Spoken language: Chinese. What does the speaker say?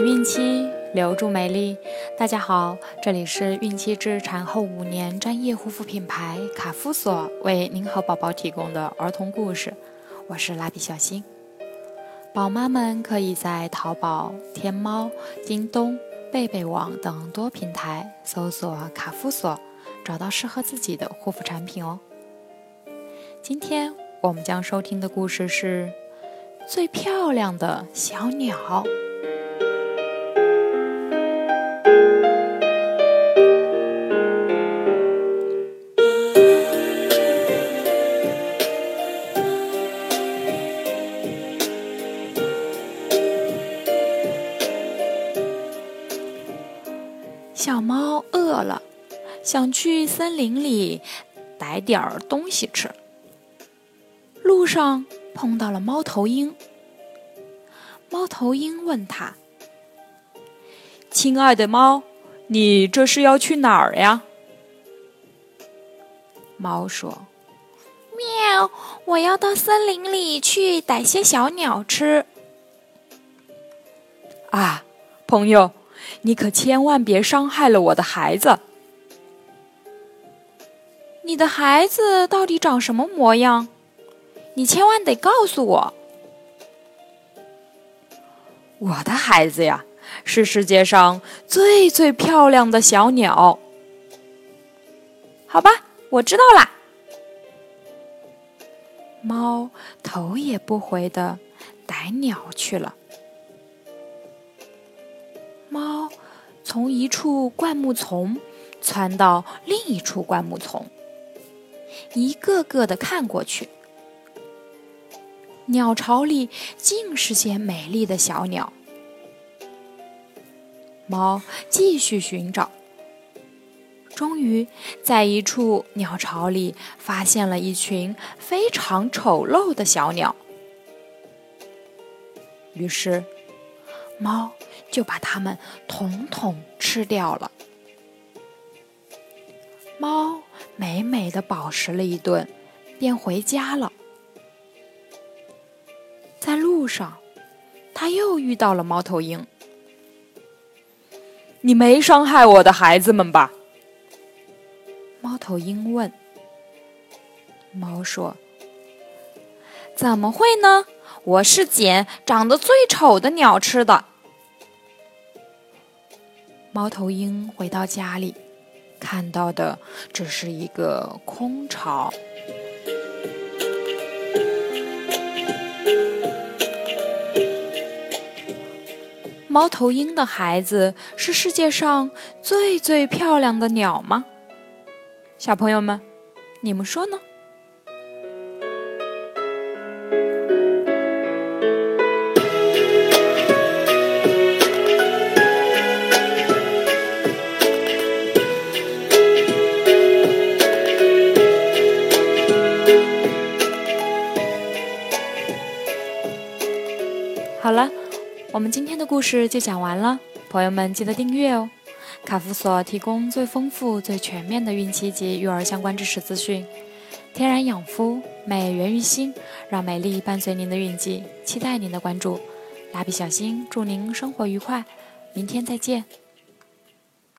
孕期留住美丽。大家好，这里是孕期至产后五年专业护肤品牌卡夫索为您和宝宝提供的儿童故事。我是蜡笔小新。宝妈们可以在淘宝、天猫、京东、贝贝网等多平台搜索卡夫索，找到适合自己的护肤产品哦。今天我们将收听的故事是最漂亮的小鸟。小猫饿了，想去森林里逮点儿东西吃。路上碰到了猫头鹰，猫头鹰问他：“亲爱的猫，你这是要去哪儿呀？”猫说：“喵，我要到森林里去逮些小鸟吃。”啊，朋友。你可千万别伤害了我的孩子！你的孩子到底长什么模样？你千万得告诉我。我的孩子呀，是世界上最最漂亮的小鸟。好吧，我知道啦。猫头也不回的逮鸟去了。从一处灌木丛窜到另一处灌木丛，一个个的看过去。鸟巢里尽是些美丽的小鸟。猫继续寻找，终于在一处鸟巢里发现了一群非常丑陋的小鸟。于是，猫。就把它们统统吃掉了。猫美美的饱食了一顿，便回家了。在路上，他又遇到了猫头鹰。“你没伤害我的孩子们吧？”猫头鹰问。猫说：“怎么会呢？我是捡长得最丑的鸟吃的。”猫头鹰回到家里，看到的只是一个空巢。猫头鹰的孩子是世界上最最漂亮的鸟吗？小朋友们，你们说呢？好了，我们今天的故事就讲完了。朋友们记得订阅哦！卡夫所提供最丰富、最全面的孕期及育儿相关知识资讯。天然养肤，美源于心，让美丽伴随您的孕期。期待您的关注。蜡笔小新祝您生活愉快，明天再见。